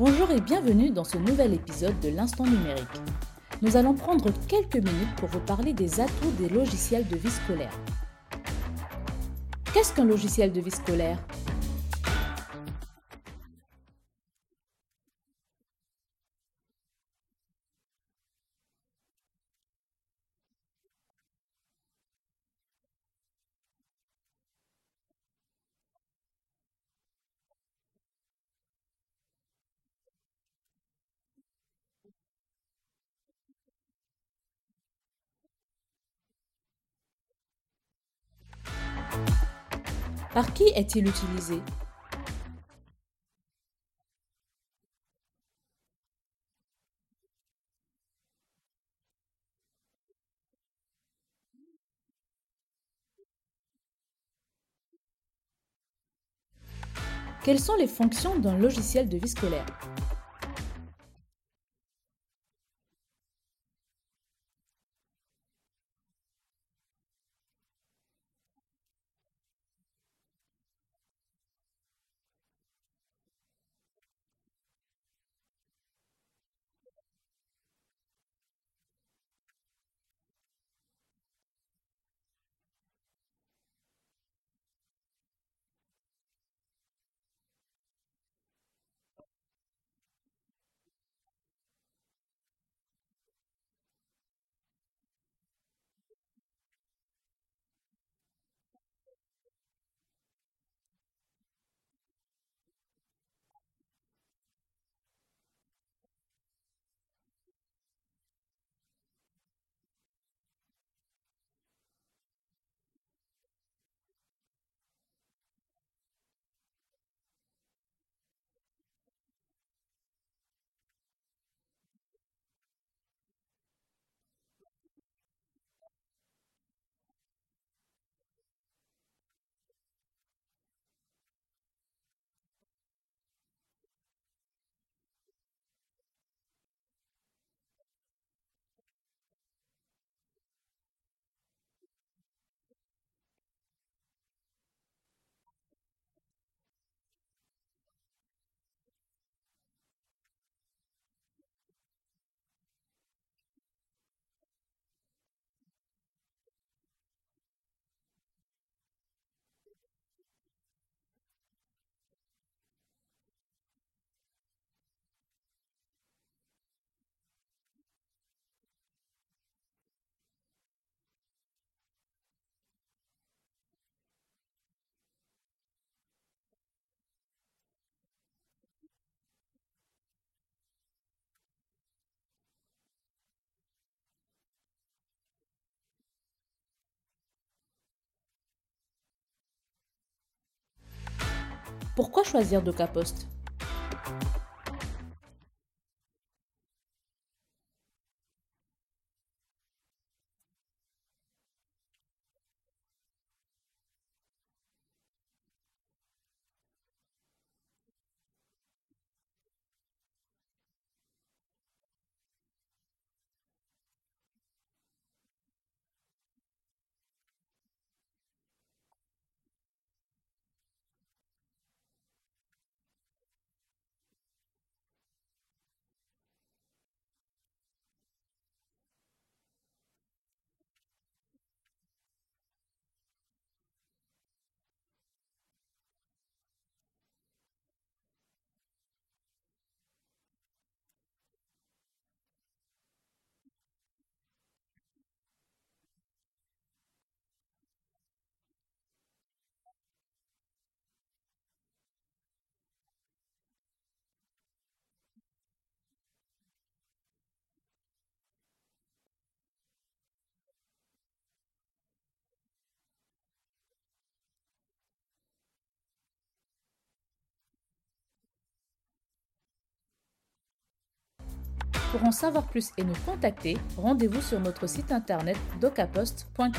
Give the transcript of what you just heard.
Bonjour et bienvenue dans ce nouvel épisode de l'Instant numérique. Nous allons prendre quelques minutes pour vous parler des atouts des logiciels de vie scolaire. Qu'est-ce qu'un logiciel de vie scolaire? Par qui est-il utilisé? Quelles sont les fonctions d'un logiciel de vie scolaire? Pourquoi choisir DocaPost? Pour en savoir plus et nous contacter, rendez-vous sur notre site internet docapost.com.